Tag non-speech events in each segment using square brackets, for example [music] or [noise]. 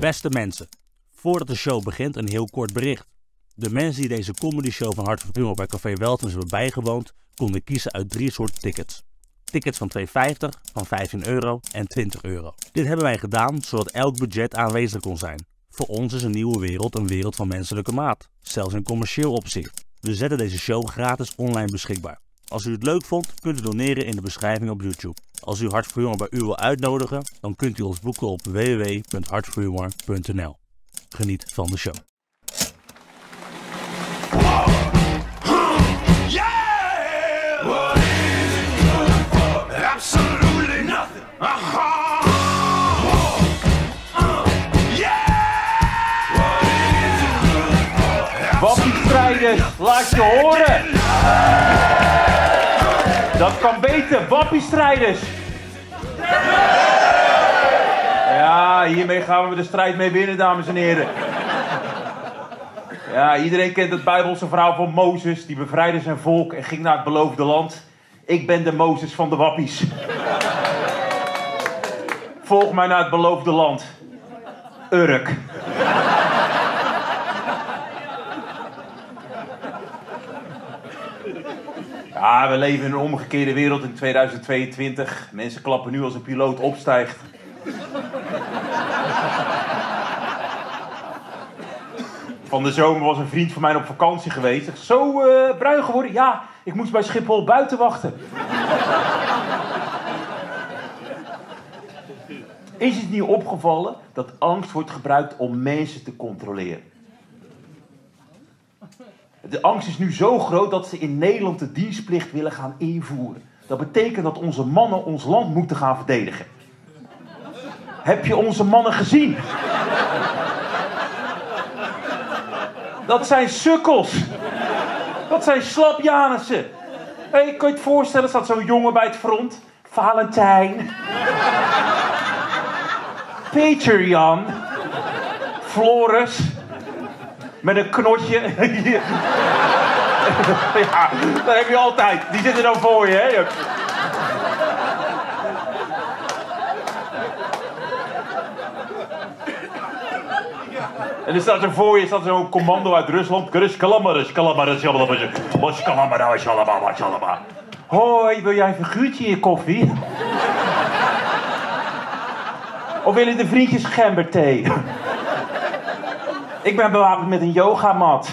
Beste mensen, voordat de show begint een heel kort bericht. De mensen die deze comedy show van Hart van Humor bij Café Weltens hebben bijgewoond, konden kiezen uit drie soorten tickets. Tickets van 2,50, van 15 euro en 20 euro. Dit hebben wij gedaan zodat elk budget aanwezig kon zijn. Voor ons is een nieuwe wereld een wereld van menselijke maat, zelfs in commercieel opzicht. We zetten deze show gratis online beschikbaar. Als u het leuk vond, kunt u doneren in de beschrijving op YouTube. Als u Hart voor Humor bij u wil uitnodigen, dan kunt u ons boeken op www.hartvoorhumor.nl. Geniet van de show. For? Wappiestrijders, laat je horen. Dat kan beter, wappiestrijders. Ja, hiermee gaan we de strijd mee winnen, dames en heren. Ja, iedereen kent het Bijbelse verhaal van Mozes. Die bevrijdde zijn volk en ging naar het beloofde land. Ik ben de Mozes van de wappies. Volg mij naar het beloofde land. Urk. Ja, we leven in een omgekeerde wereld in 2022. Mensen klappen nu als een piloot opstijgt. Van de zomer was een vriend van mij op vakantie geweest. Zo eh, bruin geworden? Ja, ik moest bij Schiphol buiten wachten. Is het niet opgevallen dat angst wordt gebruikt om mensen te controleren? De angst is nu zo groot dat ze in Nederland de dienstplicht willen gaan invoeren. Dat betekent dat onze mannen ons land moeten gaan verdedigen. Heb je onze mannen gezien? Dat zijn sukkels. Dat zijn slapjanissen. Hey, kan je het voorstellen, staat zo'n jongen bij het front. Valentijn. Peter Jan. Floris. Met een knotje. [laughs] ja, dat heb je altijd. Die zitten dan voor je, hè? En er staat er voor je staat zo'n commando uit Rusland. Krus kalamaris, kalamaris, kalamaris, kalamaris, kalamaris. Hoi, wil jij een figuurtje in je koffie? Of willen de vriendjes gemberthee? Ik ben bewapend met een yogamat.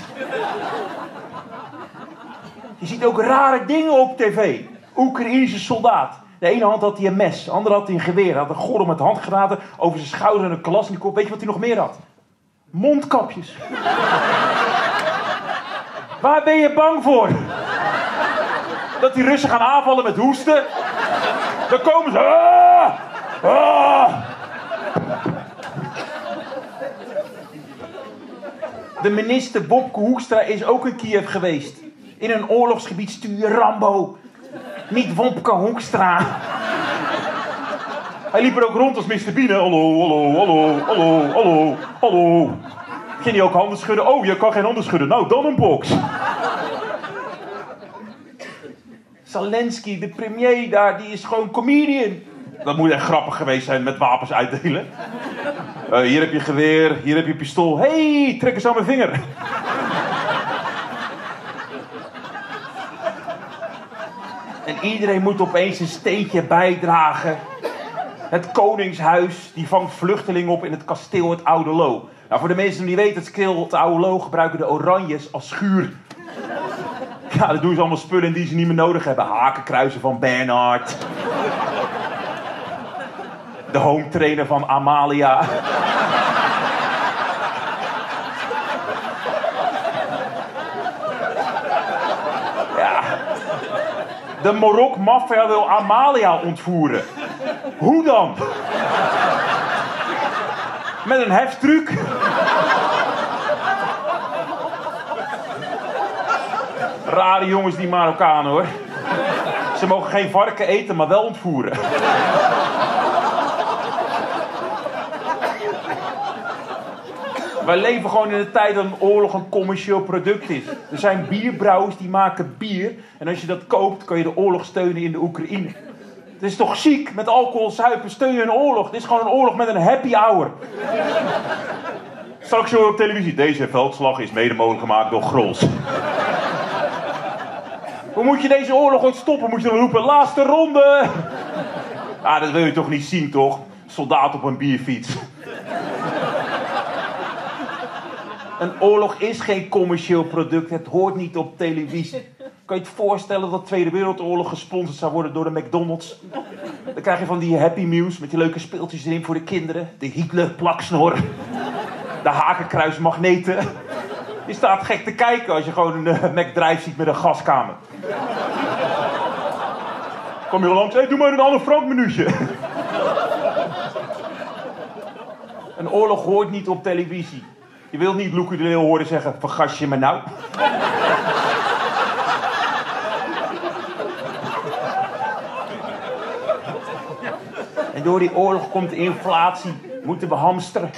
Je ziet ook rare dingen op tv. Oekraïnse soldaat. De ene hand had hij een mes, de andere had hij een geweer. Hij had een gordel met handgranaten over zijn schouder en een kalasnikov. Weet je wat hij nog meer had? Mondkapjes. Waar ben je bang voor? Dat die Russen gaan aanvallen met hoesten? Dan komen ze. Ah! Ah! De minister Bobke Hoekstra is ook in Kiev geweest. In een oorlogsgebied stuur je Rambo. Niet Wopke Hoekstra. Hij liep er ook rond als Mr. Biene. Hallo, hallo, hallo, hallo, hallo, hallo. Ging hij ook handen schudden? Oh, je kan geen handen schudden. Nou, dan een box. Zelensky, de premier daar, die is gewoon comedian. Dat moet echt grappig geweest zijn met wapens uitdelen. Eh, hier heb je geweer, hier heb je pistool. hey, trek eens aan mijn vinger. En iedereen moet opeens een steentje bijdragen. Het Koningshuis die vangt vluchtelingen op in het kasteel het Oude Loo. Nou, voor de mensen die niet weten, het kasteel het Oude Loo gebruiken de Oranjes als schuur. Ja, dan doen ze allemaal spullen die ze niet meer nodig hebben. Hakenkruizen van Bernhard. De home trainer van Amalia. Ja. De Marok-maffia wil Amalia ontvoeren. Hoe dan? Met een heftruc? Rare jongens die Marokkanen hoor. Ze mogen geen varken eten, maar wel ontvoeren. Wij leven gewoon in een tijd dat een oorlog een commercieel product is. Er zijn bierbrouwers die maken bier. En als je dat koopt, kan je de oorlog steunen in de Oekraïne. Het is toch ziek? Met alcohol, zuipen, steun je een oorlog. Dit is gewoon een oorlog met een happy hour. Straks zo op televisie. Deze veldslag is mede mogelijk gemaakt door Grols. Hoe moet je deze oorlog ooit stoppen? Moet je dan roepen, laatste ronde! Ah, dat wil je toch niet zien, toch? Soldaat op een bierfiets. Een oorlog is geen commercieel product. Het hoort niet op televisie. Kan je het voorstellen dat de Tweede Wereldoorlog gesponsord zou worden door de McDonald's? Dan krijg je van die Happy Meals met die leuke speeltjes erin voor de kinderen. De Hitler plaksnor. De hakenkruismagneten. Je staat gek te kijken als je gewoon een uh, McDrive ziet met een gaskamer. Kom je langs, hey, doe maar een Anne Frank minuutje. Een oorlog hoort niet op televisie. Je wilt niet Loekie de horen zeggen, vergas je me nou? En door die oorlog komt de inflatie. Moeten we hamsteren.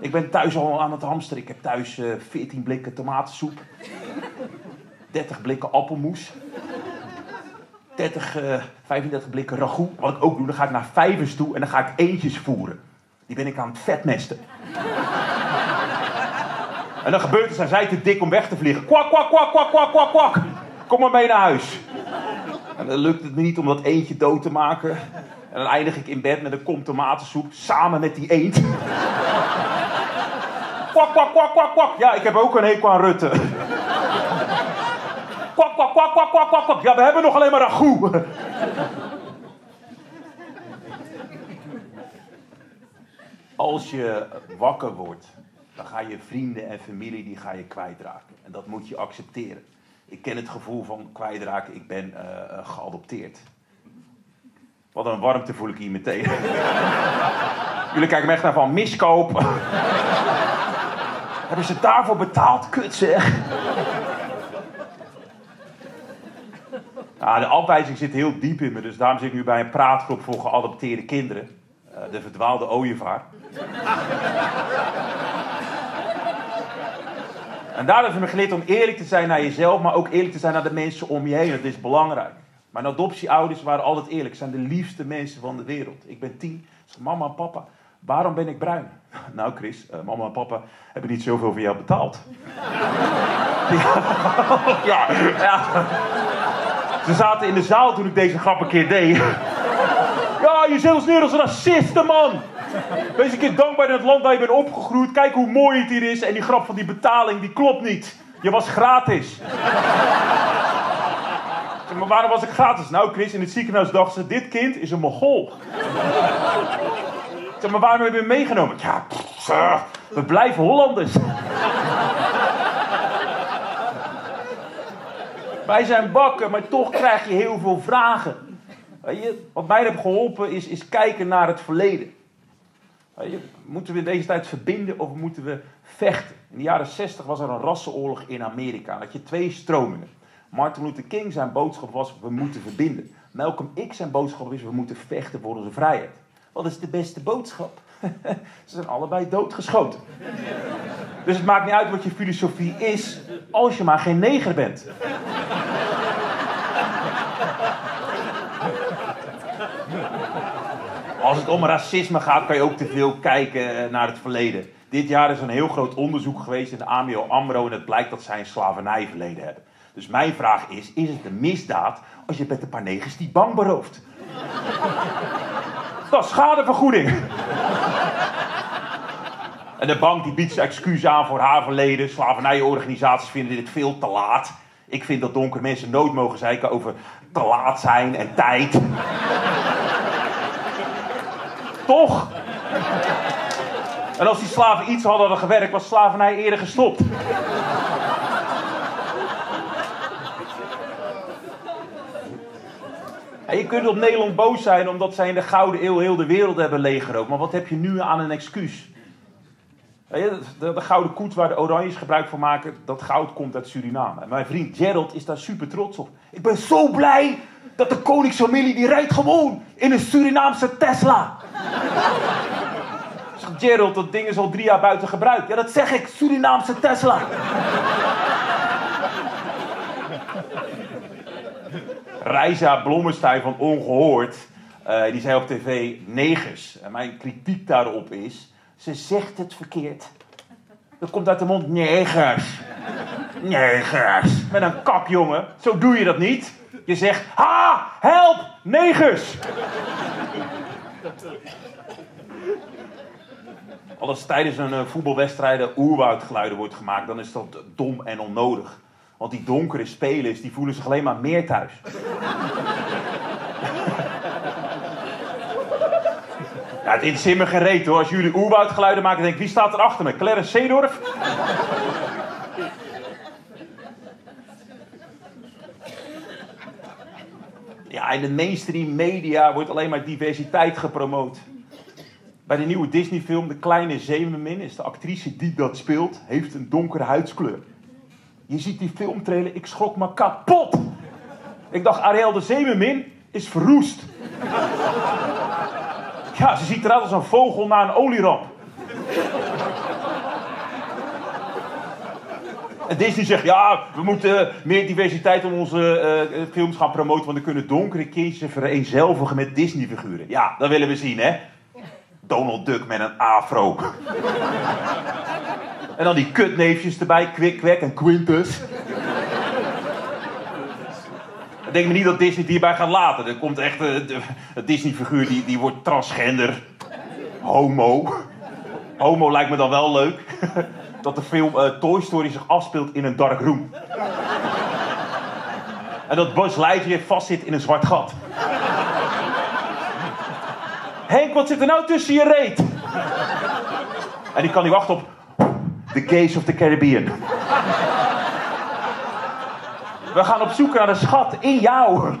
Ik ben thuis al aan het hamsteren. Ik heb thuis eh 14 blikken tomatensoep. 30 blikken appelmoes. 30, eh 35 blikken ragout. Wat ik ook doe, dan ga ik naar vijvers toe en dan ga ik eentjes voeren. Die ben ik aan het vetmesten. En dan gebeurt het, zijn zij te dik om weg te vliegen. Kwak, kwak, kwak, kwak, kwak, kwak, kwak. Kom maar mee naar huis. En dan lukt het me niet om dat eentje dood te maken. En dan eindig ik in bed met een kom tomatensoep samen met die eend. Kwak, kwak, kwak, kwak, kwak. Ja, ik heb ook een hekel aan Rutte. Kwak, kwak, kwak, kwak, kwak, kwak, kwak. Ja, we hebben nog alleen maar ragout. Als je wakker wordt, dan ga je vrienden en familie die ga je kwijtraken. En dat moet je accepteren. Ik ken het gevoel van kwijtraken. Ik ben eh, eh, geadopteerd. Wat een warmte voel ik hier meteen. [laughs] Jullie kijken me echt naar van miskoop. [laughs] Hebben ze daarvoor betaald? Kut zeg. Ah, de afwijzing zit heel diep in me, dus daarom zit ik nu bij een praatgroep voor geadopteerde kinderen. Eh, de verdwaalde ooievaar. En daar heb ik me geleerd om eerlijk te zijn naar jezelf, maar ook eerlijk te zijn naar de mensen om je heen. Dat is belangrijk. Mijn adoptieouders waren altijd eerlijk. Ze zijn de liefste mensen van de wereld. Ik ben tien. Ik zeg, mama en papa, waarom ben ik bruin? [laughs] Nou Chris, eh, mama en papa hebben niet zoveel voor jou betaald. [laughs] [laughs] ja, ja. Ze zaten in de zaal toen ik deze grap een keer deed. Ja, je zet ons neer als racisten, man. [laughs] Wees een keer dankbaar in het land waar je bent opgegroeid. Kijk hoe mooi het hier is. En die grap van die betaling, die klopt niet. Je was gratis. [laughs] Maar waarom was ik gratis? Nou, Chris, in het ziekenhuis dachten ze: dit kind is een mogol. [laughs] Maar waarom heb je hem meegenomen? Ja, we blijven Hollanders. Wij zijn bakken, maar toch krijg je heel veel vragen. Wat mij heeft geholpen is, is kijken naar het verleden. Je, moeten we in deze tijd verbinden of moeten we vechten? In de jaren 60 was er een rassenoorlog in Amerika. Dat je twee stromingen. Martin Luther King zijn boodschap was, we moeten verbinden. Malcolm X zijn boodschap is, we moeten vechten voor onze vrijheid. Wat is de beste boodschap? [laughs] Ze zijn allebei doodgeschoten. Dus het maakt niet uit wat je filosofie is, als je maar geen neger bent. Als het om racisme gaat, kan je ook te veel kijken eh, naar het verleden. Dit jaar is een heel groot onderzoek geweest in de AMO AMRO en het blijkt dat zij een slavernijverleden hebben. Dus mijn vraag is, is het een misdaad als je met een paar negers die bank berooft? [laughs] Dat is schadevergoeding. En de bank die biedt excuus aan voor haar verleden. Slavernijorganisaties vinden dit veel te laat. Ik vind dat donkere mensen nooit mogen zeiken over te laat zijn en tijd. Toch? En als die slaven iets hadden gewerkt, was slavernij eerder gestopt. Je kunt op Nederland boos zijn omdat zij in de Gouden Eeuw heel de wereld hebben leeggerookt. Maar wat heb je nu aan een excuus? Je, De, de gouden koet waar de Oranjes gebruik van maken, dat goud komt uit Suriname. En mijn vriend Gerald is daar super trots op. Ik ben zo blij dat de koningsfamilie die rijdt gewoon in een Surinaamse Tesla. [laughs] Ik zeg, Gerald, dat ding is al drie jaar buiten gebruik. Ja, dat zeg ik, Surinaamse Tesla. [laughs] Reisa Blommestein van Ongehoord, eh, die zei op tv negers. En mijn kritiek daarop is, ze zegt het verkeerd. Dat komt uit de mond negers. Negers. Met een kap, jongen. Zo doe je dat niet. Je zegt, ha, help, negers. Als tijdens een eh, voetbalwedstrijd oerwoudgeluiden wordt gemaakt, dan is dat dom en onnodig. Want die donkere spelers, die voelen zich alleen maar meer thuis. Ja, het interesseert me geen reet hoor. Als jullie oerwoudgeluiden maken, denk ik, wie staat er achter me? Clarence Seedorf? Ja, in de mainstream media wordt alleen maar diversiteit gepromoot. Bij de nieuwe Disney-film De Kleine Zeemermin is de actrice die dat speelt, heeft een donkere huidskleur. Je ziet die filmtrailer, ik schrok me kapot. Ik dacht, Ariel de Zeemermin is verroest. Ja, ze ziet eruit als een vogel na een olieramp. En Disney zegt, ja, we moeten meer diversiteit in onze eh, films gaan promoten, want dan kunnen donkere kindjes vereenzelvigen met Disney-figuren. Ja, dat willen we zien, hè? Donald Duck met een afro. en dan die kutneefjes erbij, Kwik Kwek en Quintus. Ik denk me niet dat Disney het hierbij gaat laten. Er komt echt eh, een Disney-figuur die, die wordt transgender. Homo. Homo lijkt me dan wel leuk. [laughs] dat de film eh, Toy Story zich afspeelt in een dark room. en dat Buzz Lightyear vastzit in een zwart gat. Henk, wat zit er nou tussen je reet? en die kan niet wachten op The Gaze of the Caribbean. We gaan op zoek naar een schat in jou.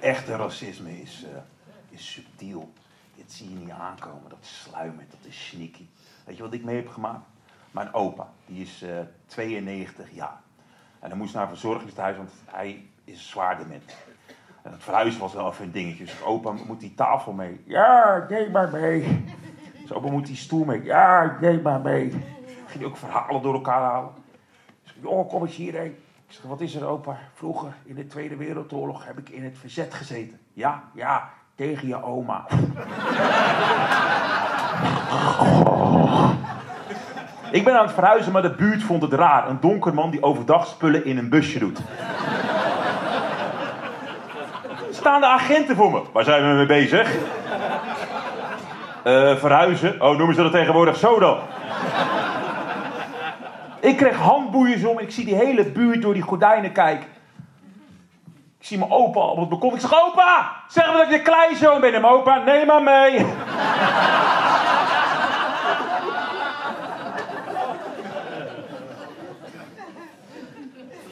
Echte racisme is, eh, is subtiel. Dit zie je niet aankomen. Dat sluimert, dat is sneaky. Weet je wat ik mee heb gemaakt? Mijn opa, die is eh 92 jaar. En hij moest naar een verzorgingshuis, want hij is zwaar dement. En het verhuizen was wel even een dingetje. Dus opa, moet die tafel mee? Ja, neem maar mee. Dus opa, moet die stoel mee? Ja, neem maar mee. Ging ook verhalen door elkaar halen. Dus oh, kom eens hierheen. Ik zeg, wat is er opa? Vroeger, in de Tweede Wereldoorlog, heb ik in het verzet gezeten. Ja, ja, tegen je oma. Ik ben aan het verhuizen, maar de buurt vond het raar. Een donker man die overdag spullen in een busje doet. Staan de agenten voor me? Waar zijn we mee bezig? Eh, verhuizen? Oh, noemen ze dat tegenwoordig zo dan? Ik kreeg handboeien om. Ik zie die hele buurt door die gordijnen kijken. Ik zie mijn opa op het balkon. Ik zeg, opa! Zeg maar dat ik de kleinzoon ben. En opa, neem maar mee. [laughs]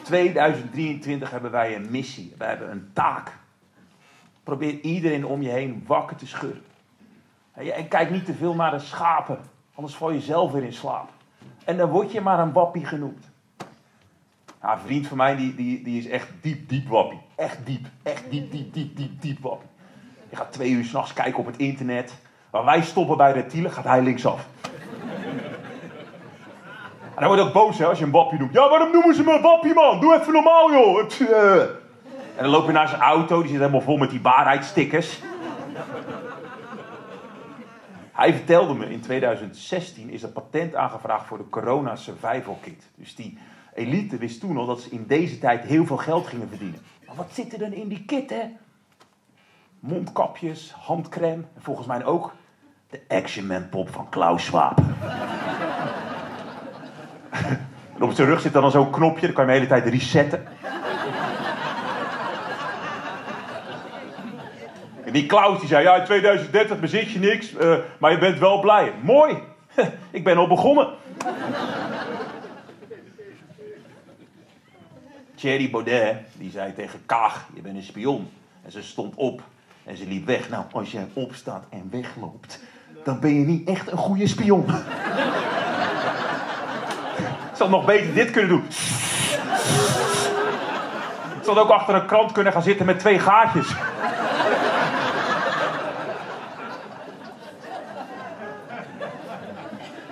2023 hebben wij een missie. Wij hebben een taak. Probeer iedereen om je heen wakker te schudden. En kijk niet te veel naar de schapen, anders val je zelf weer in slaap. En dan word je maar een wappie genoemd. Ja, een vriend van mij die, die, die is echt diep, diep wappie. Echt diep, echt diep, diep, diep, diep, diep wappie. Je gaat twee uur s'nachts kijken op het internet. Waar wij stoppen bij reptielen, gaat hij linksaf. En hij wordt ook boos hè, als je een wappie noemt. Ja, waarom noemen ze me wappie, man? Doe even normaal, joh. En dan loop je naar zijn auto, die zit helemaal vol met die waarheidsstickers. Hij vertelde me, in 2016 is er patent aangevraagd voor de Corona Survival Kit. Dus die elite wist toen al dat ze in deze tijd heel veel geld gingen verdienen. Maar wat zit er dan in die kit, hè? Mondkapjes, handcrème en volgens mij ook de Action Man pop van Klaus Schwab. [laughs] En op zijn rug zit dan al zo'n knopje, dan kan je de hele tijd resetten. Die Klaus die zei, ja in 2030 bezit je niks, eh, maar je bent wel blij. Mooi, [laughs] ik ben al begonnen. Thierry Baudet, die zei tegen Kaag, je bent een spion. En ze stond op en ze liep weg. Nou, als jij opstaat en wegloopt, dan ben je niet echt een goede spion. [laughs] Ik had nog beter dit kunnen doen. Ik had ook achter een krant kunnen gaan zitten met twee gaatjes.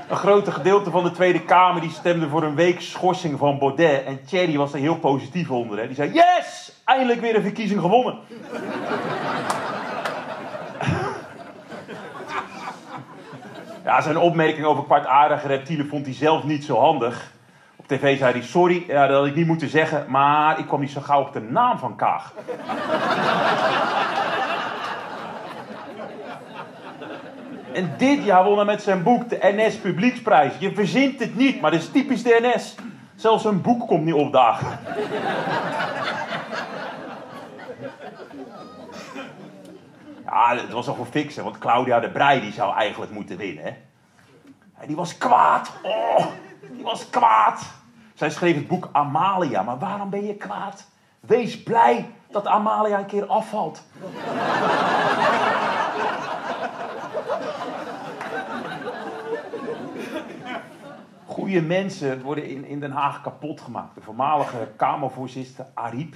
Een grote gedeelte van de Tweede Kamer die stemde voor een week schorsing van Baudet. En Thierry was er heel positief onder. Hè. Die zei, yes, eindelijk weer een verkiezing gewonnen. Ja, zijn opmerking over kwartaardige reptielen vond hij zelf niet zo handig. Op tv zei hij, sorry, ja, dat had ik niet moeten zeggen, maar ik kwam niet zo gauw op de naam van Kaag. En dit jaar won hij met zijn boek de NS Publieksprijs. Je verzint het niet, maar dat is typisch de NS. Zelfs een boek komt niet opdagen. Ja, het was al gewoon fixen, want Claudia de Brij die zou eigenlijk moeten winnen. Hè? En die was kwaad. Oh, die was kwaad. Zij schreef het boek Amalia, maar waarom ben je kwaad? Wees blij dat Amalia een keer afvalt. Goede mensen worden in, in Den Haag kapot gemaakt. De voormalige Kamervoorzitter Ariep.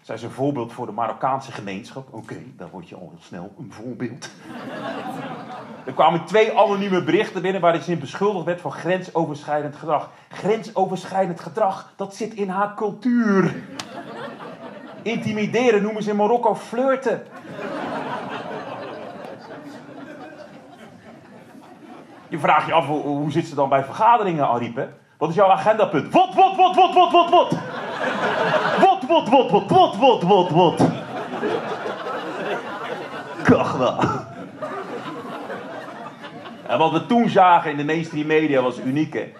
Zij is een voorbeeld voor de Marokkaanse gemeenschap. Oké, dan word je al heel snel een voorbeeld. [laughs] Er kwamen twee anonieme berichten binnen waarin ze beschuldigd werd van grensoverschrijdend gedrag. Grensoverschrijdend gedrag, dat zit in haar cultuur. Intimideren noemen ze in Marokko flirten. Je vraagt je af, hoe, hoe zit ze dan bij vergaderingen, Ariep? Wat is jouw agendapunt? Wat, wat, wat, wat, wat, wat, wat? Wat, wat, wat, wat, wat, wat, wat, wat? En wat we toen zagen in de mainstream media was uniek. Hè?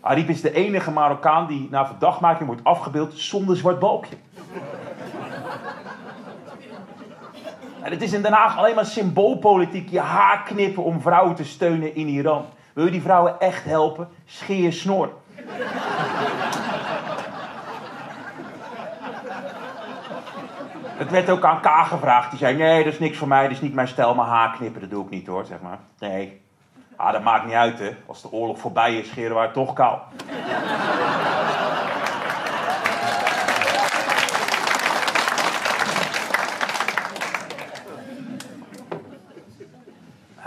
Ariep is de enige Marokkaan die na verdachtmaking wordt afgebeeld zonder zwart balkje. En het is in Den Haag alleen maar symboolpolitiek. Je haar knippen om vrouwen te steunen in Iran. Wil je die vrouwen echt helpen? Scheer je snor. Het werd ook aan K gevraagd. Die zei, nee, dat is niks voor mij. Dat is niet mijn stijl. Maar haar knippen, dat doe ik niet hoor, zeg maar. Nee. Ah, dat maakt niet uit, hè. Als de oorlog voorbij is, scheren haar toch kaal.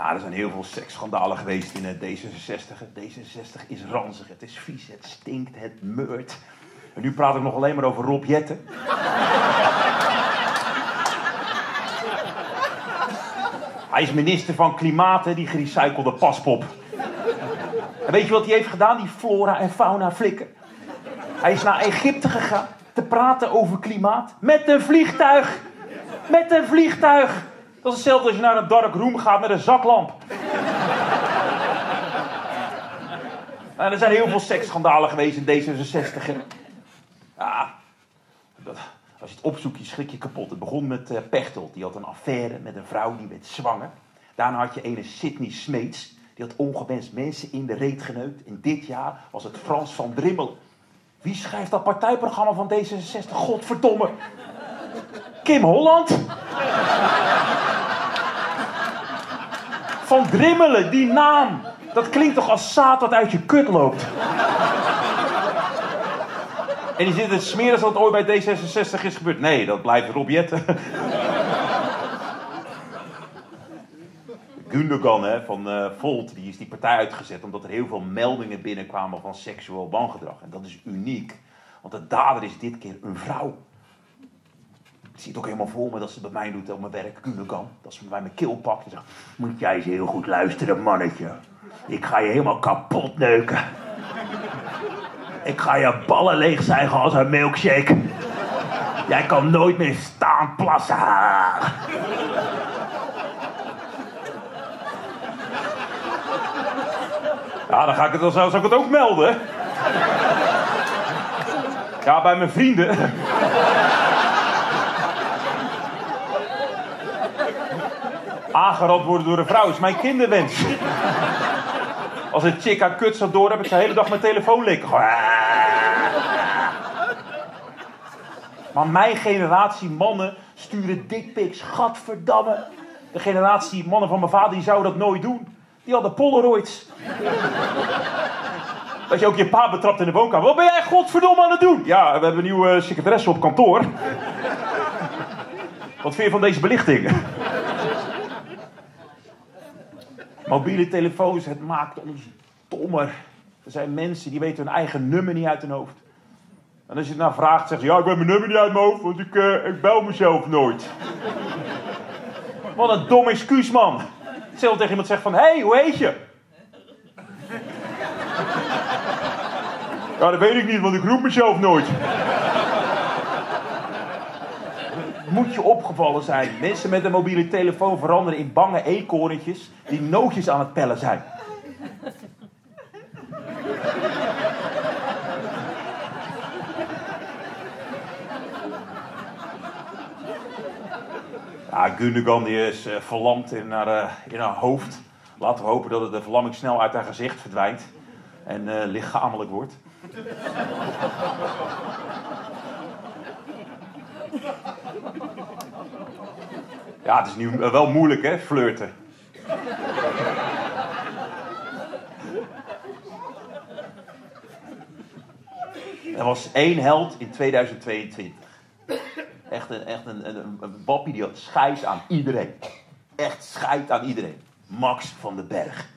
Ja, er zijn heel veel seksschandalen geweest in het D66. Het D66 is ranzig, het is vies, het stinkt, het meurt. En nu praat ik nog alleen maar over Rob Jetten. [laughs] Hij is minister van Klimaat, hè, die gerecyclede paspop. En weet je wat hij heeft gedaan, die flora en fauna flikker? Hij is naar Egypte gegaan te praten over klimaat met een vliegtuig. Met een vliegtuig. Dat is hetzelfde als je naar een dark room gaat met een zaklamp. Er zijn heel veel seksschandalen geweest in D66. hè. Ja, dat, als je het opzoekt, je schrik je kapot. Het begon met eh, Pechtold. Die had een affaire met een vrouw die werd zwanger. Daarna had je ene Sidney Smeets. Die had ongewenst mensen in de reet geneukt. En dit jaar was het Frans van Drimmel. Wie schrijft dat partijprogramma van D66? Godverdomme. Kim Holland? Van Drimmelen, die naam. Dat klinkt toch als zaad dat uit je kut loopt. En die zit het smeren als dat ooit bij D66 is gebeurd. Nee, dat blijft Rob Jetten. Gundogan hè, van eh, Volt, die is die partij uitgezet omdat er heel veel meldingen binnenkwamen van seksueel wangedrag. En dat is uniek, want de dader is dit keer een vrouw. Ik zie ook helemaal voor me dat ze bij mij doet op mijn werk, Gundogan. Dat ze bij mijn keel pakt en zegt, moet jij eens heel goed luisteren mannetje. Ik ga je helemaal kapot neuken. Ik ga je ballen leegzuigen als een milkshake. Jij kan nooit meer staan plassen. Ja, dan ga ik het, dan ik het ook melden. Ja, bij mijn vrienden. Aangerand worden door een vrouw is mijn kinderwens. Als een chick haar kut zo door heb ik de hele dag mijn telefoon likken. Gewoon, Maar mijn generatie mannen sturen dickpics. Gadverdamme. De generatie mannen van mijn vader die zouden dat nooit doen. Die hadden polaroids. Dat je ook je pa betrapt in de woonkamer. Wat ben jij godverdomme aan het doen? Ja, we hebben een nieuwe secretaresse op kantoor. Wat vind je van deze belichting? Mobiele telefoons, het maakt ons stommer. Er zijn mensen die weten hun eigen nummer niet uit hun hoofd. En als je het nou vraagt, zeggen ze, ja, ik weet mijn nummer niet uit mijn hoofd, want ik, eh, ik bel mezelf nooit. Wat een dom excuus, man. Hetzelfde tegen iemand zegt van, hé, hey, hoe heet je? Ja, dat weet ik niet, want ik roep mezelf nooit. Moet je opgevallen zijn. Mensen met een mobiele telefoon veranderen in bange eekhoorntjes die nootjes aan het pellen zijn. Ja, Gundogan die is eh, verlamd in haar, eh, in haar hoofd. Laten we hopen dat de verlamming snel uit haar gezicht verdwijnt. En eh, lichamelijk wordt. Ja, het is nu wel moeilijk hè, flirten. Er was één held in 2022. Echt een, echt een, een, wappie die had scheid aan iedereen. Echt scheid aan iedereen. Max van den Berg.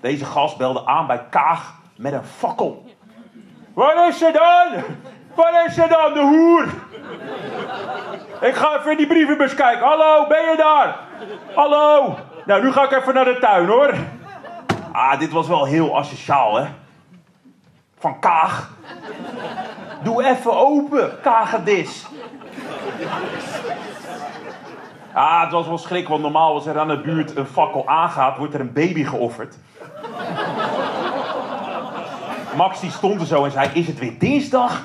Deze gast belde aan bij Kaag met een fakkel. Wat is er dan? Wat is er dan, de hoer? Ik ga even in die brievenbus kijken. Hallo, ben je daar? Hallo. Nou, nu ga ik even naar de tuin, hoor. Ah, dit was wel heel asociaal, hè? Van Kaag. Doe even open, Kagedis. Ah, het was wel schrik, want normaal als er aan de buurt een fakkel aangaat, wordt er een baby geofferd. Max die stond er zo en zei, is het weer dinsdag?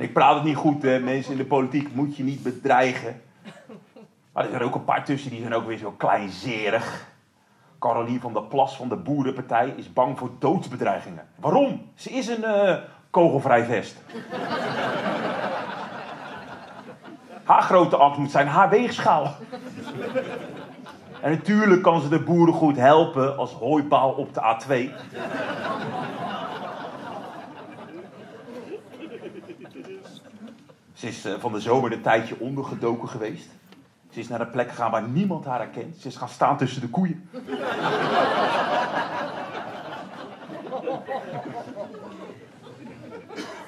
Ik praat het niet goed, hè. mensen in de politiek moet je niet bedreigen. Maar er zijn ook een paar tussen die zijn ook weer zo kleinzerig. Carolien van der Plas van de Boerenpartij is bang voor doodsbedreigingen. Waarom? Ze is een eh, kogelvrij vest. haar grote ambt moet zijn haar weegschaal. En natuurlijk kan ze de boeren goed helpen als hooibaal op de A2. Ze is eh, van de zomer een tijdje ondergedoken geweest. Ze is naar een plek gegaan waar niemand haar herkent. Ze is gaan staan tussen de koeien.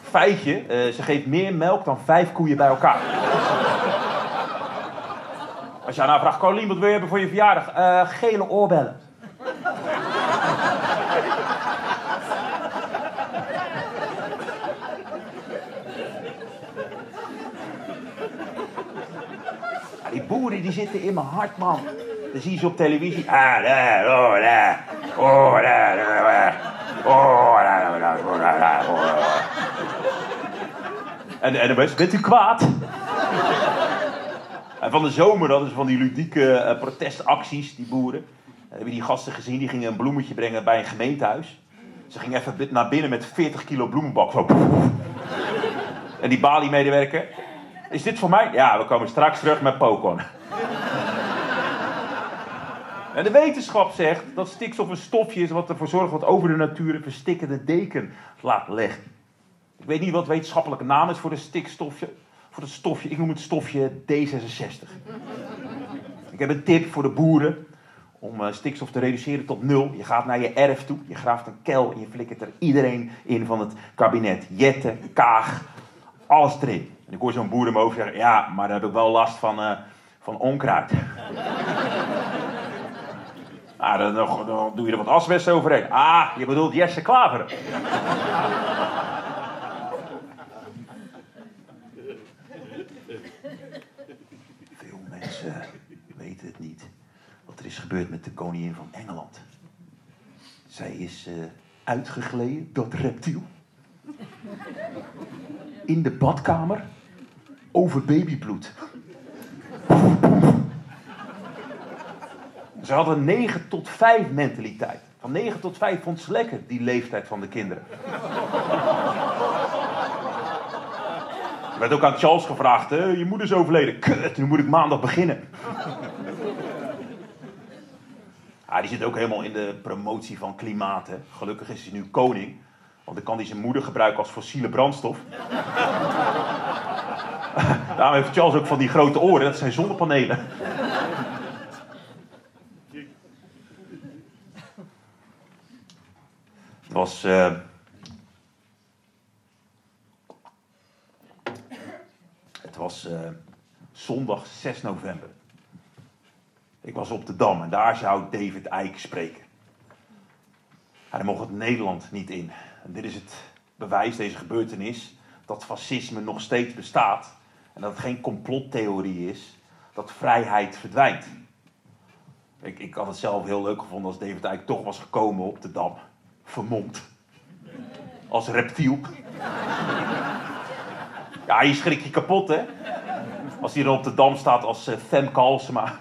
Feitje, eh, ze geeft meer melk dan vijf koeien bij elkaar. Als je aan haar vraagt, wat wil je hebben voor je verjaardag? Eh, gele oorbellen. Boeren die zitten in mijn hart, man. Dan zie je ze op televisie. Ah, daar, oh, daar. Oh. Oh. En, en rest, bent u kwaad? En van de zomer hadden ze van die ludieke eh, protestacties, die boeren. En hebben die gasten gezien, die gingen een bloemetje brengen bij een gemeentehuis. Ze gingen even naar binnen met 40 kilo bloemenbak. En die Bali-medewerker. Is dit voor mij? Ja, we komen straks terug met Pokon. En de wetenschap zegt dat stikstof een stofje is wat ervoor zorgt wat over de natuur een verstikkende deken laat leggen. Ik weet niet wat wetenschappelijke naam is voor de stikstofje. Voor het stofje. Ik noem het stofje D66. Ik heb een tip voor de boeren om eh, stikstof te reduceren tot nul. Je gaat naar je erf toe, je graaft een kel en je flikkert er iedereen in van het kabinet. Jetten, Kaag, alles erin. En ik hoor zo'n boer mijn hoofd zeggen, ja, maar dan heb ik wel last van, eh, van onkruid. [laughs] Ah, dan, dan, dan doe je er wat asbest overheen. Ah, je bedoelt Jesse Klaveren. Veel mensen weten het niet. Wat er is gebeurd met de koningin van Engeland. Zij is eh, uitgegleden, dat reptiel. In de badkamer. Over babybloed. Ze hadden 9 tot 5 mentaliteit. Van 9 tot 5 vond ze lekker, die leeftijd van de kinderen. Er werd ook aan Charles gevraagd, hè, je moeder is overleden. Kut, nu moet ik maandag beginnen. Ah, die zit ook helemaal in de promotie van klimaat. Gelukkig is hij nu koning. Want dan kan hij zijn moeder gebruiken als fossiele brandstof. Daarom heeft Charles ook van die grote oren, dat zijn zonnepanelen. Het was. eh, het was eh, zondag 6 november. Ik was op de Dam en daar zou David Eijk spreken. Hij mocht het Nederland niet in. En dit is het bewijs, deze gebeurtenis, dat fascisme nog steeds bestaat. En dat het geen complottheorie is, dat vrijheid verdwijnt. Ik, ik had het zelf heel leuk gevonden als David Eijk toch was gekomen op de Dam. Vermomd. Als reptiel. Ja, je schrik je kapot, hè? Als hij dan op de Dam staat als eh, Femke Halsema.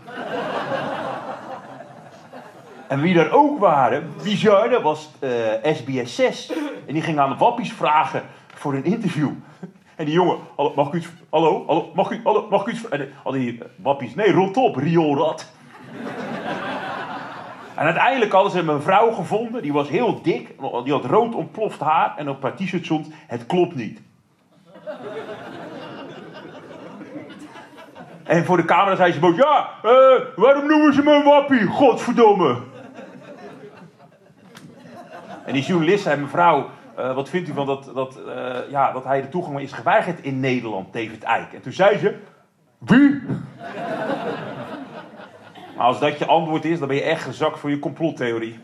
En wie er ook waren, bizar, dat was eh, SBS 6. En die ging aan de wappies vragen voor een interview. En die jongen, mag ik u iets, hallo, hallo, mag ik, hallo, mag ik u iets, en al die eh, wappies, nee, rot op, rioolrat. [laughs] En uiteindelijk hadden ze een vrouw gevonden, die was heel dik, die had rood ontploft haar en op haar t-shirt stond, het klopt niet. [laughs] En voor de camera zei ze boos, ja, eh, waarom noemen ze me een wappie, godverdomme. En die journalist zei, mevrouw, eh, wat vindt u van dat, dat, eh, ja, dat hij de toegang is geweigerd in Nederland, David Eijk? En toen zei ze, wie? [laughs] Maar als dat je antwoord is, dan ben je echt gezakt voor je complottheorie. [laughs]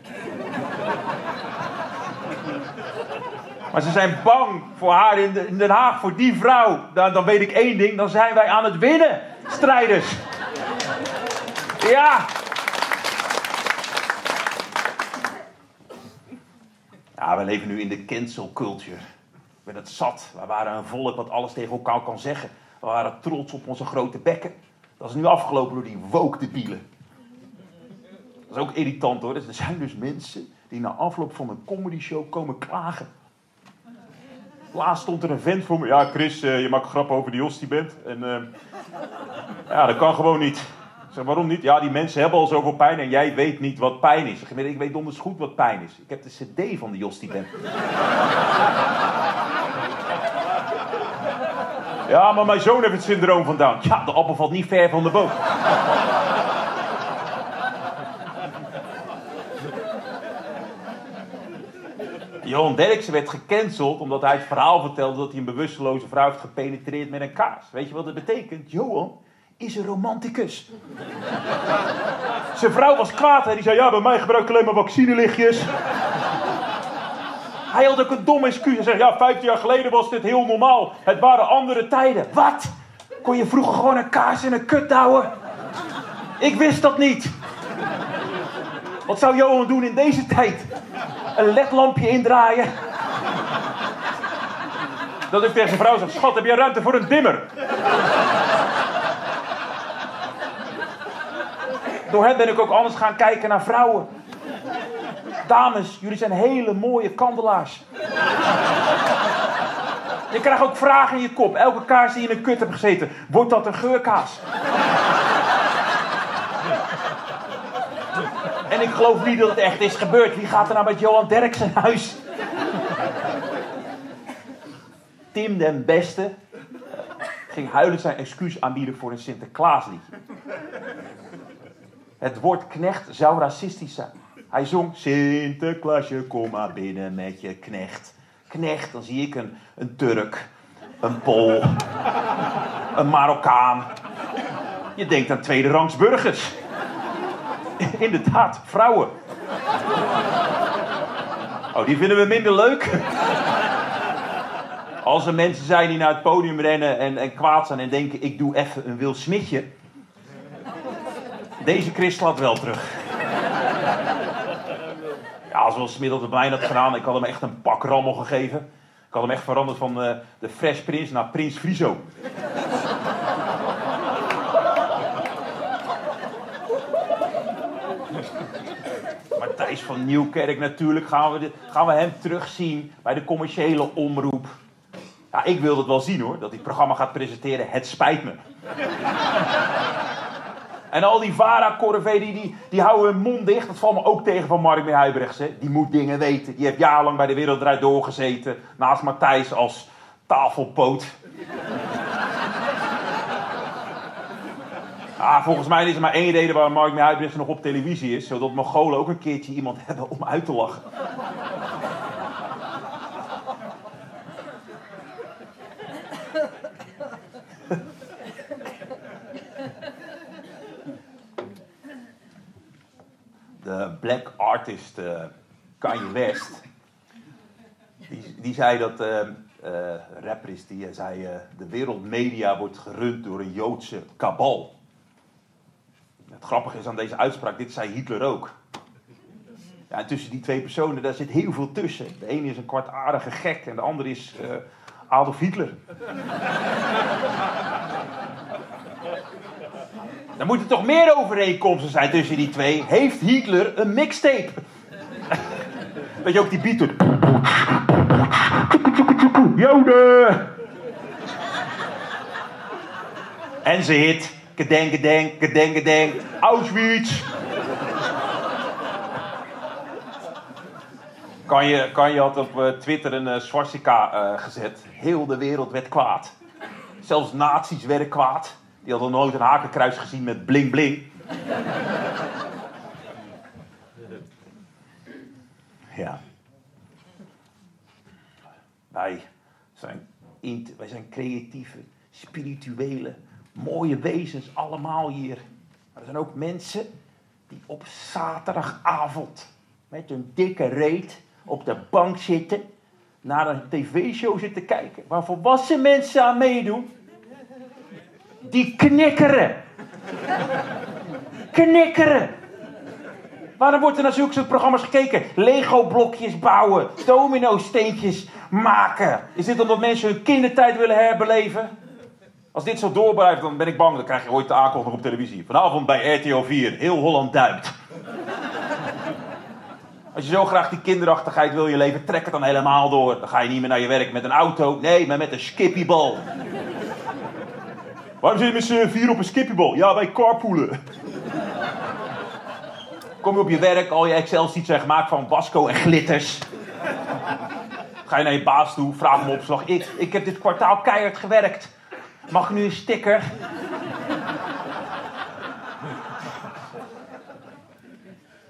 Maar ze zijn bang voor haar in, in Den Haag, voor die vrouw. Dan, dan weet ik één ding, dan zijn wij aan het winnen, strijders. Ja. Ja, we leven nu in de cancel culture. Ben het zat. We waren een volk wat alles tegen elkaar kan zeggen. We waren trots op onze grote bekken. Dat is nu afgelopen door die woke debielen. Dat is ook irritant hoor. Er zijn dus mensen die na afloop van een comedy show komen klagen. Laatst stond er een vent voor me. Ja, Chris, eh, je maakt grap over die Jos die bent. En eh, ja, dat kan gewoon niet. Zeg, waarom niet? Ja, die mensen hebben al zoveel pijn en jij weet niet wat pijn is. Ik zeg, ik weet donders goed wat pijn is. Ik heb de cd van de Jos die bent. [laughs] Ja, maar mijn zoon heeft het syndroom van Down. Ja, de appel valt niet ver van de boom. [laughs] Johan Derksen werd gecanceld omdat hij het verhaal vertelde dat hij een bewusteloze vrouw heeft gepenetreerd met een kaars. Weet je wat dat betekent? Johan is een romanticus. Zijn vrouw was kwaad en die zei: Ja, bij mij gebruik ik alleen maar vaccinelichtjes. Hij had ook een dom excuus. Hij zei: Ja, 15 jaar geleden was dit heel normaal. Het waren andere tijden. Wat? Kon je vroeger gewoon een kaars in een kut douwen? Ik wist dat niet. Wat zou Johan doen in deze tijd? Een ledlampje indraaien? Dat ik tegen zijn vrouw zeg: Schat, heb jij ruimte voor een dimmer? Door hem ben ik ook anders gaan kijken naar vrouwen. Dames, jullie zijn hele mooie kandelaars. Je krijgt ook vragen in je kop. Elke kaars die in een kut hebt gezeten, wordt dat een geurkaas? En ik geloof niet dat het echt is gebeurd. Wie gaat er nou met Johan Derksen huis? Tim den Beste ging huilend zijn excuus aanbieden voor een Sinterklaasliedje. Het woord knecht zou racistisch zijn. Hij zong Sinterklaasje, kom maar binnen met je knecht. Knecht, dan zie ik een, een Turk, een Pool, een Marokkaan. Je denkt aan tweederangs burgers. Inderdaad, vrouwen. Oh, die vinden we minder leuk. Als er mensen zijn die naar het podium rennen en, en kwaad zijn en denken: ik doe even een Wil Smitje. Deze Chris slaat wel terug. Ja, zoals Smit dat bij mij had gedaan. Ik had hem echt een pak rammel gegeven. Ik had hem echt veranderd van eh, de Fresh Prince naar Prins Frizo. Matthijs van Nieuwkerk natuurlijk. Gaan we, gaan we hem terugzien bij de commerciële omroep. Ja, ik wil het wel zien hoor. Dat hij het programma gaat presenteren. Het spijt me. En al die VARA-corvée, die, die, die houden hun mond dicht. Dat valt me ook tegen van Mark Huibrechts. Die moet dingen weten. Die heeft jarenlang bij de Wereld Draait doorgezeten. Naast Matthijs als tafelpoot. [laughs] Ah, volgens mij is er maar één reden waarom Mark Huibrechts nog op televisie is. Zodat Mongolen ook een keertje iemand [laughs] hebben om uit te lachen. De black artist eh, Kanye West. Die, die zei dat eh, eh, rapper is die zei de wereldmedia wordt gerund door een Joodse kabal. Het grappige is aan deze uitspraak, dit zei Hitler ook. Ja, en tussen die twee personen, daar zit heel veel tussen. De ene is een kwartaardige gek en de andere is Adolf Hitler. Er moeten toch meer overeenkomsten zijn tussen die twee. Heeft Hitler een mixtape? [laughs] Weet je ook die beat doet? Joden! En ze hit. Gedenk, gedenk, gedenk, gedenk. Auschwitz. Kan je, kan je had op eh, Twitter een uh, swastika eh, gezet. Heel de wereld werd kwaad. Zelfs nazi's werden kwaad. Die hadden nooit een hakenkruis gezien met bling bling. Ja. Wij zijn, wij zijn creatieve, spirituele, mooie wezens allemaal hier. Maar er zijn ook mensen die op zaterdagavond met hun dikke reet op de bank zitten, naar een tv-show zitten kijken, waar volwassen mensen aan meedoen. Die knikkeren. Knikkeren. Waarom wordt er naar zulke programma's gekeken? Lego-blokjes bouwen, domino-steentjes maken. Is dit omdat mensen hun kindertijd willen herbeleven? Als dit zo doorblijft, dan ben ik bang. Dan krijg je ooit de aankondiging op televisie. Vanavond bij RTL 4, heel Holland duikt. Als je zo graag die kinderachtigheid wil je leven, trek het dan helemaal door. Dan ga je niet meer naar je werk met een auto. Nee, maar met een skippybal. Waarom zit je met z'n vier op een skippybal? Ja, wij carpoolen. Kom je op je werk, al je Excel-sheets zijn gemaakt van wasco en glitters. Ga je naar je baas toe, vraag hem opslag. Ik, ik heb dit kwartaal keihard gewerkt. Mag ik nu een sticker?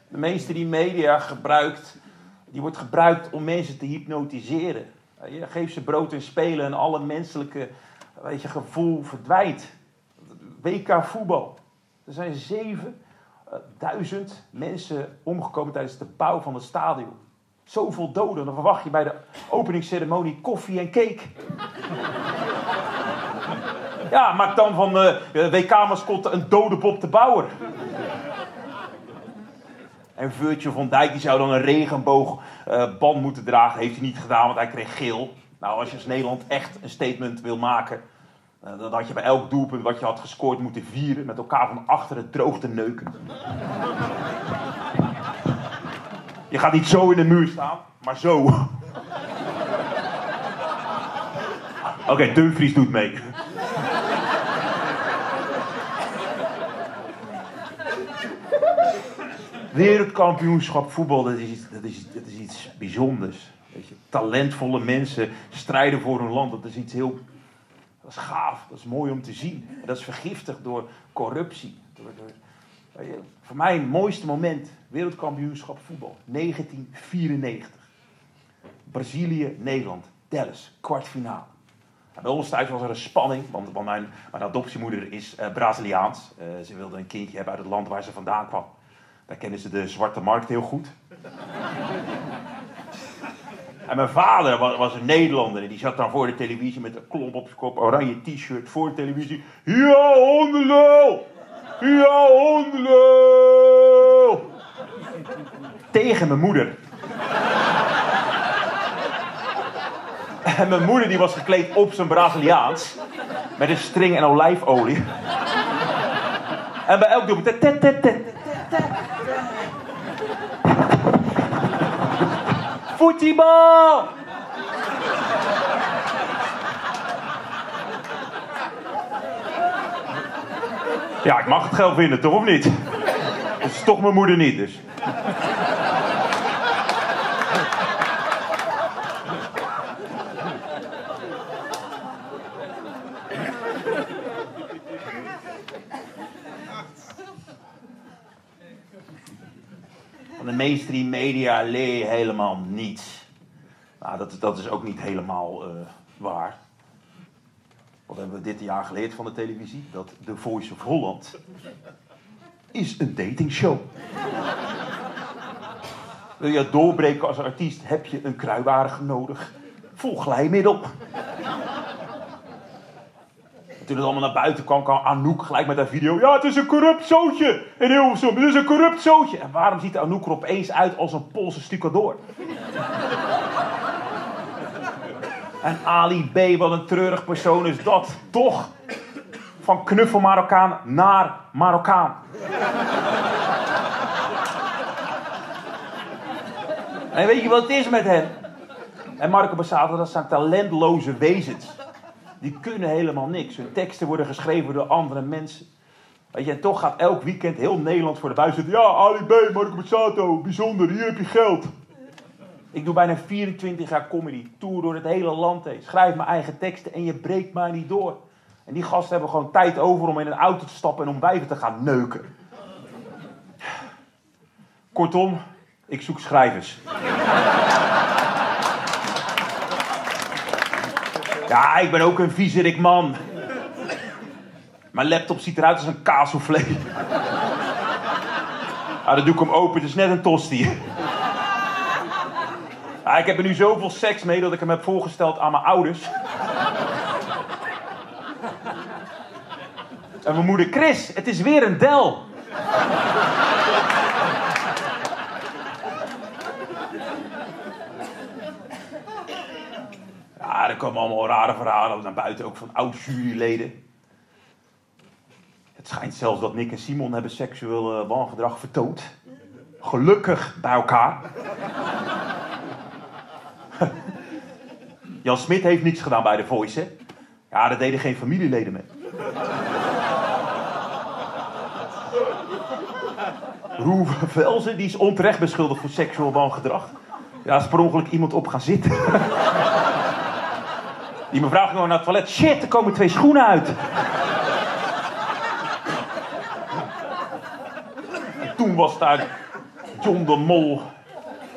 De meeste die media gebruikt, die wordt gebruikt om mensen te hypnotiseren. Je geeft ze brood en spelen en alle menselijke weet je, gevoel verdwijnt. WK voetbal. Er zijn 7000 mensen omgekomen tijdens de bouw van het stadion. Zoveel doden, dan verwacht je bij de openingsceremonie koffie en cake. [laughs] Ja, maak dan van de WK-mascotte een dode Bob de Bouwer. En Virgil van Dijk die zou dan een regenboogband moeten dragen. Heeft hij niet gedaan, want hij kreeg geel. Nou, als je als Nederland echt een statement wil maken... eh, dan had je bij elk doelpunt wat je had gescoord moeten vieren... met elkaar van achteren droog te neuken. Je gaat niet zo in de muur staan, maar zo. Oké, Dumfries doet mee. Wereldkampioenschap voetbal, dat is, dat, is, dat is iets bijzonders. Je, talentvolle mensen strijden voor hun land, dat is iets heel... Dat is gaaf, dat is mooi om te zien. En dat is vergiftigd door corruptie. Voor mij het mooiste moment, wereldkampioenschap voetbal, 1994. Brazilië, Nederland, Dallas, kwartfinale. Bij ons thuis was er een spanning, want, want mijn, mijn adoptiemoeder is eh, Braziliaans. Eh, ze wilde een kindje hebben uit het land waar ze vandaan kwam. Daar kennen ze de zwarte markt heel goed. En mijn vader was, een Nederlander en die zat dan voor de televisie met een klomp op zijn kop, oranje t-shirt voor de televisie. Ja, hondenlul! Ja, hondenlul! Tegen mijn moeder. En mijn moeder die was gekleed op zijn Braziliaans. Met een string en olijfolie. En bij elk doelpunt... Voetbal! Ja, ik mag het geld vinden, toch of niet? Het is toch mijn moeder niet, dus. Mainstream media leer je helemaal niets. Nou, dat, dat is ook niet helemaal eh, waar. Wat hebben we dit jaar geleerd van de televisie? Dat The Voice of Holland is een datingshow. Wil je doorbreken als artiest, heb je een kruiwagen nodig. Vol glijmiddel. Toen het allemaal naar buiten kwam, kwam Anouk gelijk met haar video. Ja, het is een corrupt zootje in Hilversum. Het is een corrupt zootje. En waarom ziet Anouk er opeens uit als een Poolse stucadoor? en Ali B, wat een treurig persoon is dat. Toch van knuffel Marokkaan naar Marokkaan. en weet je wat het is met hen? En Marco Bassato, dat zijn talentloze wezens. Die kunnen helemaal niks. Hun teksten worden geschreven door andere mensen. Weet je, en toch gaat elk weekend heel Nederland voor de buis zitten. Ja, Ali B, Marco Bassato, bijzonder, hier heb je geld. Ik doe bijna 24 jaar comedy, tour door het hele land heen. Schrijf mijn eigen teksten en je breekt mij niet door. En die gasten hebben gewoon tijd over om in een auto te stappen en om wijven te gaan neuken. Kortom, ik zoek schrijvers. Ja, ik ben ook een viezerik man. Mijn laptop ziet eruit als een kaassoufflé. Ah, dan doe ik hem open, het is net een tosti. Ah, ik heb er nu zoveel seks mee dat ik hem heb voorgesteld aan mijn ouders. En mijn moeder, Chris, het is weer een del. Komen allemaal rare verhalen naar buiten, ook van oud-juryleden. Het schijnt zelfs dat Nick en Simon hebben seksueel eh, wangedrag vertoond. Gelukkig bij elkaar. [laughs] Jan Smit heeft niets gedaan bij de Voice? Ja, daar deden geen familieleden mee. [laughs] Roel Velzen, die is onterecht beschuldigd voor seksueel wangedrag. Ja, is per ongeluk iemand op gaan zitten. [laughs] Die mevrouw ging gewoon naar het toilet. Shit, er komen twee schoenen uit. En toen was daar John de Mol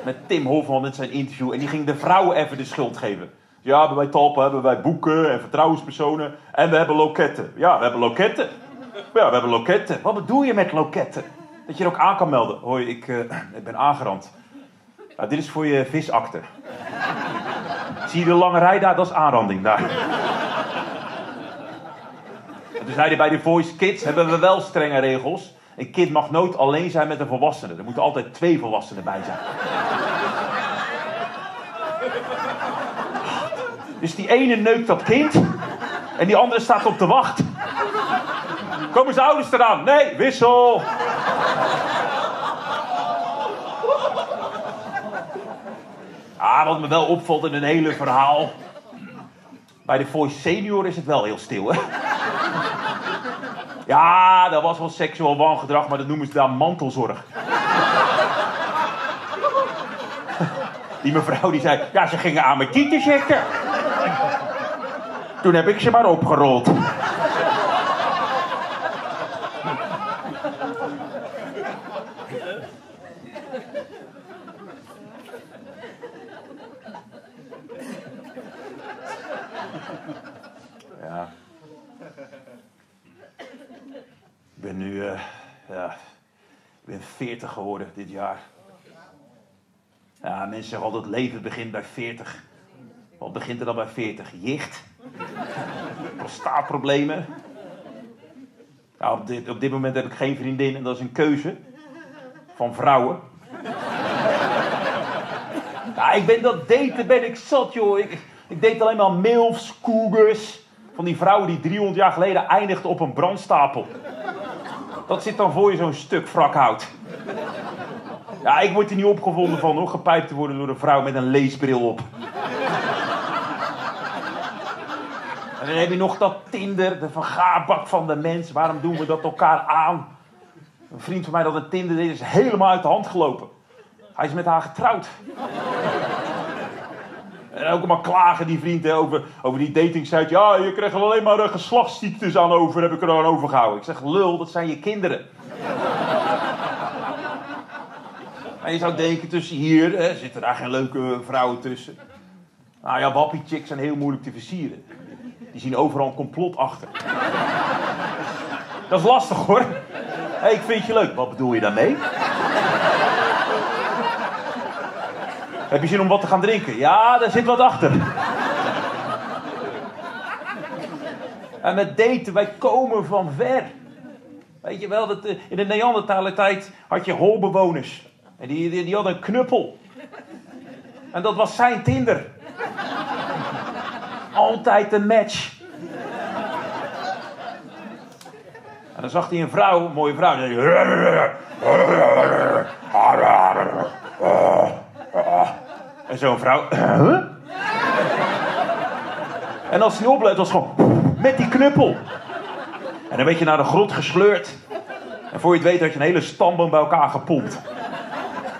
met Tim Hofman met zijn interview. En die ging de vrouwen even de schuld geven. Ja, wij talpen, hebben wij boeken en vertrouwenspersonen. En we hebben loketten. Ja, we hebben loketten. Ja, we hebben loketten. Wat bedoel je met loketten? Dat je er ook aan kan melden. Hoi, ik, eh, ik ben aangerand. Nou, dit is voor je visakte. Zie je de lange rij daar? Dat is aanranding daar. En toen zei hij bij de Voice Kids hebben we wel strenge regels. Een kind mag nooit alleen zijn met een volwassene. Er moeten altijd twee volwassenen bij zijn. Dus die ene neukt dat kind. En die andere staat op de wacht. Komen zijn ouders eraan? Nee, wissel. Ah, wat me wel opvalt in een hele verhaal. Bij de Voice Senior is het wel heel stil, hè? Ja, dat was wel seksueel wangedrag, maar dat noemen ze daar mantelzorg. Die mevrouw die zei, ja, ze gingen aan mijn tieten zitten. Toen heb ik ze maar opgerold. Ben nu, eh, ja, ik ben 40 geworden dit jaar. Ja, mensen zeggen altijd, leven begint bij 40. Wat begint er dan bij 40? Jicht? [laughs] Prostaatproblemen? Nou, op, dit, op dit moment heb ik geen vriendin en dat is een keuze van vrouwen. [laughs] Ja, ik ben dat daten ben ik zat, joh. Ik, ik date alleen maar milfs, cougars. Van die vrouwen die 300 jaar geleden eindigden op een brandstapel. Dat zit dan voor je zo'n stuk wrakhout. Ja, ik word er niet opgevonden van hoor, gepijpt te worden door een vrouw met een leesbril op. En dan heb je nog dat Tinder, de vergaarbak van de mens. Waarom doen we dat elkaar aan? Een vriend van mij dat een Tinder deed, is helemaal uit de hand gelopen. Hij is met haar getrouwd. En ook maar klagen die vriend hè, over, over die datingsite. Ja, je krijgt er alleen maar uh, geslachtsziektes aan over, heb ik er aan overgehouden. Ik zeg, lul, dat zijn je kinderen. [laughs] En je zou denken, tussen hier hè, zitten daar geen leuke vrouwen tussen. Nou ja, wappie chicks zijn heel moeilijk te versieren. Die zien overal een complot achter. [laughs] Dat is lastig hoor. Ik vind je leuk. Wat bedoel je daarmee? Heb je zin om wat te gaan drinken? Ja, daar zit wat achter. En met daten, wij komen van ver. Weet je wel, dat, eh, in de Neandertaler tijd had je holbewoners. En die, die, hadden een knuppel. En dat was zijn Tinder. Altijd een match. En dan zag hij een vrouw, een mooie vrouw. En zei hij... En zo'n vrouw... [clears throat] Huh? En als hij oplet, was gewoon met die knuppel. En dan werd je naar de grot gesleurd. En voor je het weet had je een hele stamboom bij elkaar gepompt.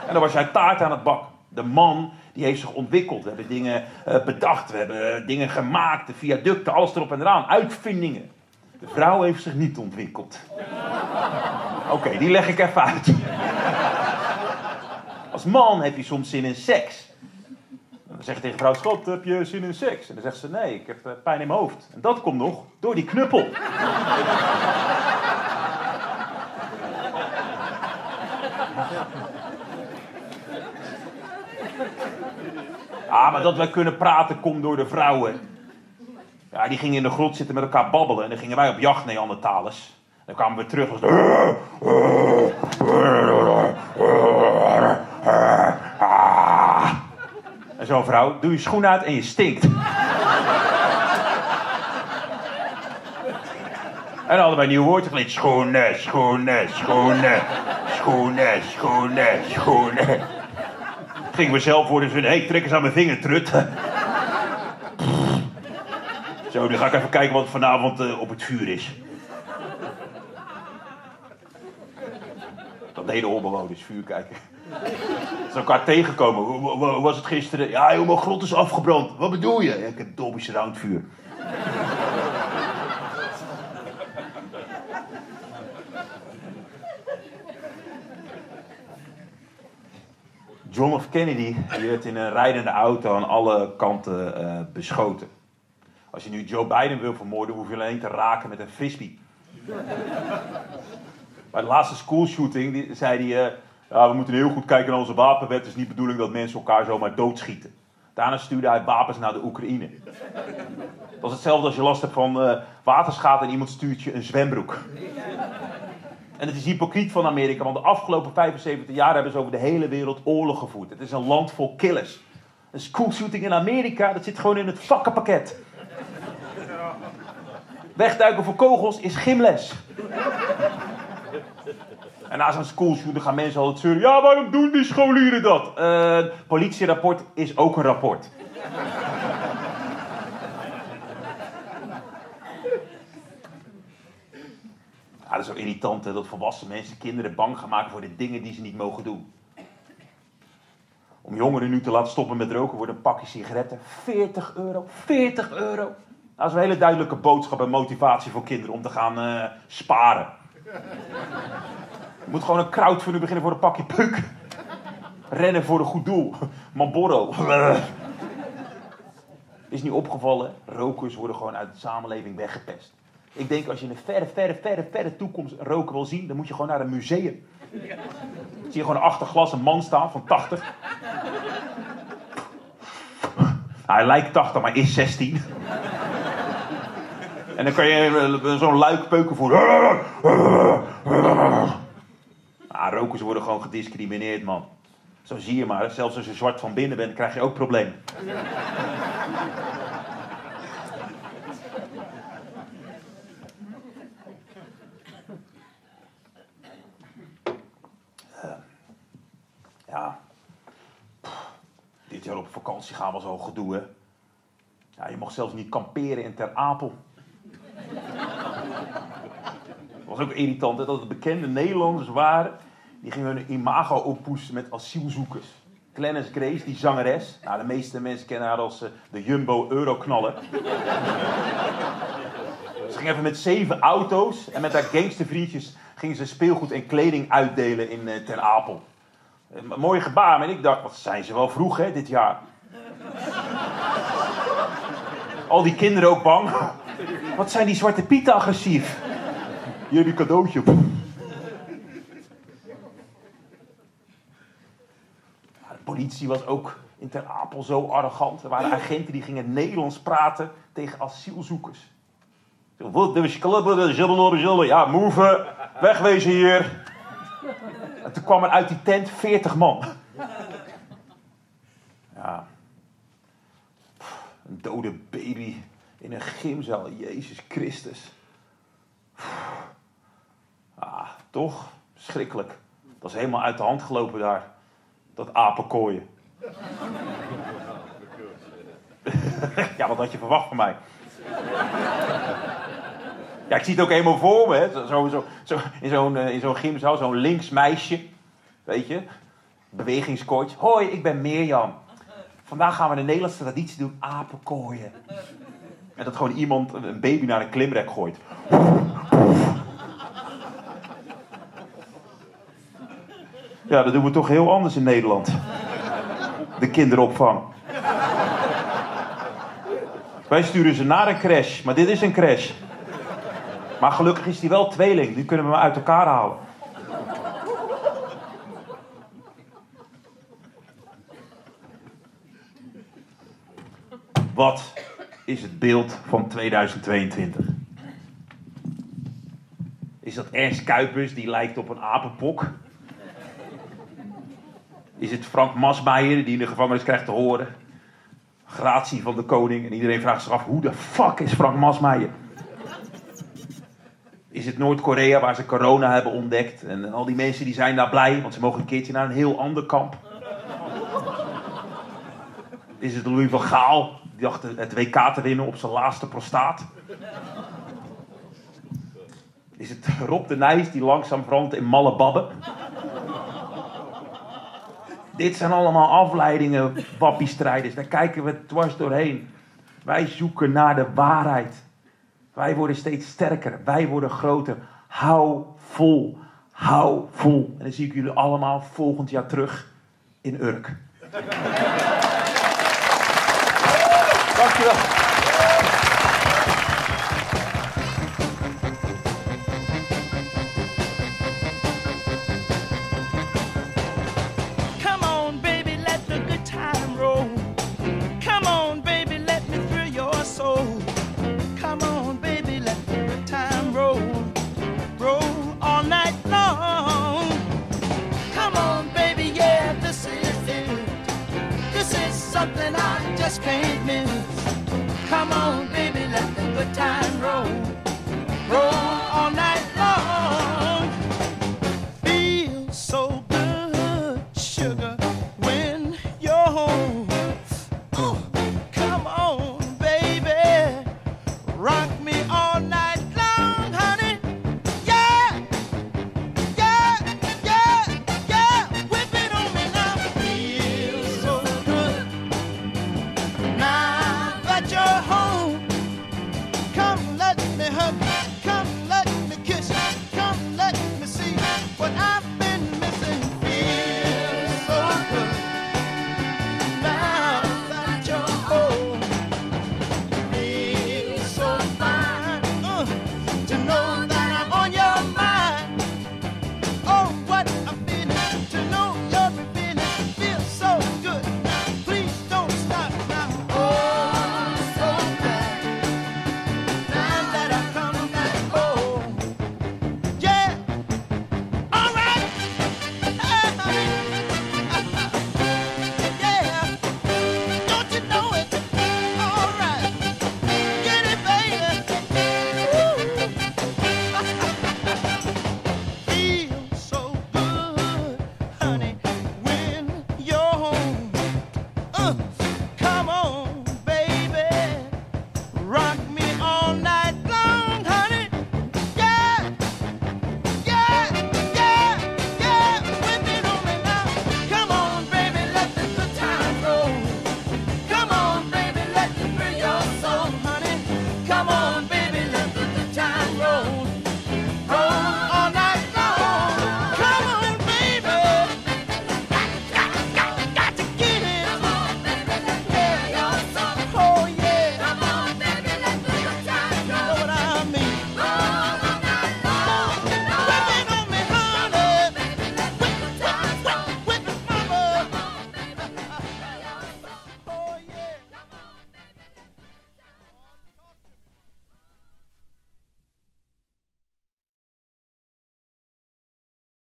En dan was jij taart aan het bak. De man die heeft zich ontwikkeld. We hebben dingen eh, bedacht. We hebben eh, dingen gemaakt. De viaducten, alles erop en eraan. Uitvindingen. De vrouw heeft zich niet ontwikkeld. Oké, die leg ik even uit. Als man heb je soms zin in seks. Dan zeg je tegen vrouw, schat, heb je zin in seks? En dan zegt ze, nee, ik heb eh, pijn in mijn hoofd. En dat komt nog door die knuppel. [laughs] Ah, maar dat wij kunnen praten komt door de vrouwen. Ja, die gingen in de grot zitten met elkaar babbelen. En dan gingen wij op jacht Neandertalers. Dan kwamen we terug. Was en zo'n vrouw, doe je schoen uit en je stinkt. En een nieuw woordje geleerd. Schoenen, schoenen, schoenen. Schoenen, schoenen, schoenen. Gingen we zelf worden hé, hey, trek eens aan mijn vinger, trut. Zo, nu ga ik even kijken wat vanavond eh, op het vuur is. Dat deden holbewoners, vuur kijken. Ze elkaar tegenkomen. Hoe, was het gisteren? Ja, joh, mijn grot is afgebrand. Wat bedoel je? Ik heb Dolby Surround vuur. John F. Kennedy werd in een rijdende auto aan alle kanten eh, beschoten. Als je nu Joe Biden wil vermoorden, hoef je alleen te raken met een frisbee. Bij de laatste schoolshooting zei hij... eh, ja, we moeten heel goed kijken naar onze wapenwet. Het is niet de bedoeling dat mensen elkaar zomaar doodschieten. Daarna stuurde hij wapens naar de Oekraïne. Dat is hetzelfde als je last hebt van waterschade en iemand stuurt je een zwembroek. En het is hypocriet van Amerika, want de afgelopen 75 jaar hebben ze over de hele wereld oorlog gevoerd. Het is een land vol killers. Een schoolshooting in Amerika, dat zit gewoon in het vakkenpakket. Wegduiken voor kogels is gymles. En na zo'n schoolshooting gaan mensen altijd zeuren. Ja, waarom doen die scholieren dat? Eh, politierapport is ook een rapport. [laughs] Ja, dat is zo irritant hè, dat volwassen mensen kinderen bang gaan maken voor de dingen die ze niet mogen doen. Om jongeren nu te laten stoppen met roken wordt een pakje sigaretten 40 euro. 40 euro! Dat is een hele duidelijke boodschap en motivatie voor kinderen om te gaan eh, sparen. Je moet gewoon een crowdfunding beginnen voor een pakje peuk. Rennen voor een goed doel. Marlboro. [laughs] Is niet opgevallen, rokers worden gewoon uit de samenleving weggepest. Ik denk als je in een verre, verre, verre, verre toekomst een roker wil zien, dan moet je gewoon naar een museum. Dan zie je gewoon achter glas een man staan van 80. Hij lijkt 80, maar is 16. En dan kan je eh, zo'n luik peuken voor. Rokers worden gewoon gediscrimineerd, man. Zo zie je maar, zelfs als je zwart van binnen bent, krijg je ook problemen. Ja. Dit jaar op vakantie gaan was al gedoe, hè. Ja, je mocht zelfs niet kamperen in Ter Apel. Was ook irritant, hè, dat het bekende Nederlanders waren. Die gingen hun imago oppoetsen met asielzoekers. Clarence Grace, die zangeres. Nou, de meeste mensen kennen haar als eh, de Jumbo Euroknaller. Ze ging even met zeven auto's en met haar gangstervriendjes gingen ze speelgoed en kleding uitdelen in eh, Ter Apel. Een mooi gebaar. En ik dacht, wat zijn ze wel vroeg hè, dit jaar. Al die kinderen ook bang. Wat zijn die zwarte pieten agressief. Een cadeautje. Ja, De politie was ook in Ter Apel zo arrogant. Er waren agenten die gingen Nederlands praten tegen asielzoekers. Ja, move, wegwezen hier. En toen kwam er uit die tent 40 man. Ja. Een dode baby in een gymzaal. Jezus Christus. Ah, toch? Schrikkelijk. Dat is helemaal uit de hand gelopen daar. Dat apenkooien. [laughs] ja, wat had je verwacht van mij? Ja, ik zie het ook helemaal voor me. Zo, in zo'n eh, in zo'n gymzaal, zo'n links meisje. Weet je? Bewegingscoach. Hoi, ik ben Mirjam. Vandaag gaan we de Nederlandse traditie doen, apenkooien. En dat gewoon iemand een baby naar een klimrek gooit. Ja, dat doen we toch heel anders in Nederland. De kinderopvang. Wij sturen ze naar een crash, maar dit is een crash. Maar gelukkig is die wel tweeling, die kunnen we maar uit elkaar halen. Wat is het beeld van 2022? Is dat Ernst Kuipers die lijkt op een apenpok? Is het Frank Masmeijer die in de gevangenis krijgt te horen? Gratie van de koning. En iedereen vraagt zich af, hoe de fuck is Frank Masmeijer? Is het Noord-Korea waar ze corona hebben ontdekt? En al die mensen die zijn daar blij, want ze mogen een keertje naar een heel ander kamp. Is het Louis van Gaal, die dacht het WK te winnen op zijn laatste prostaat? Is het Rob de Nijs die langzaam brandt in malle babben? Dit zijn allemaal afleidingen, wappiestrijders. Daar kijken we dwars doorheen. Wij zoeken naar de waarheid. Wij worden steeds sterker. Wij worden groter. Hou vol. Hou vol. En dan zie ik jullie allemaal volgend jaar terug in Urk. Dankjewel.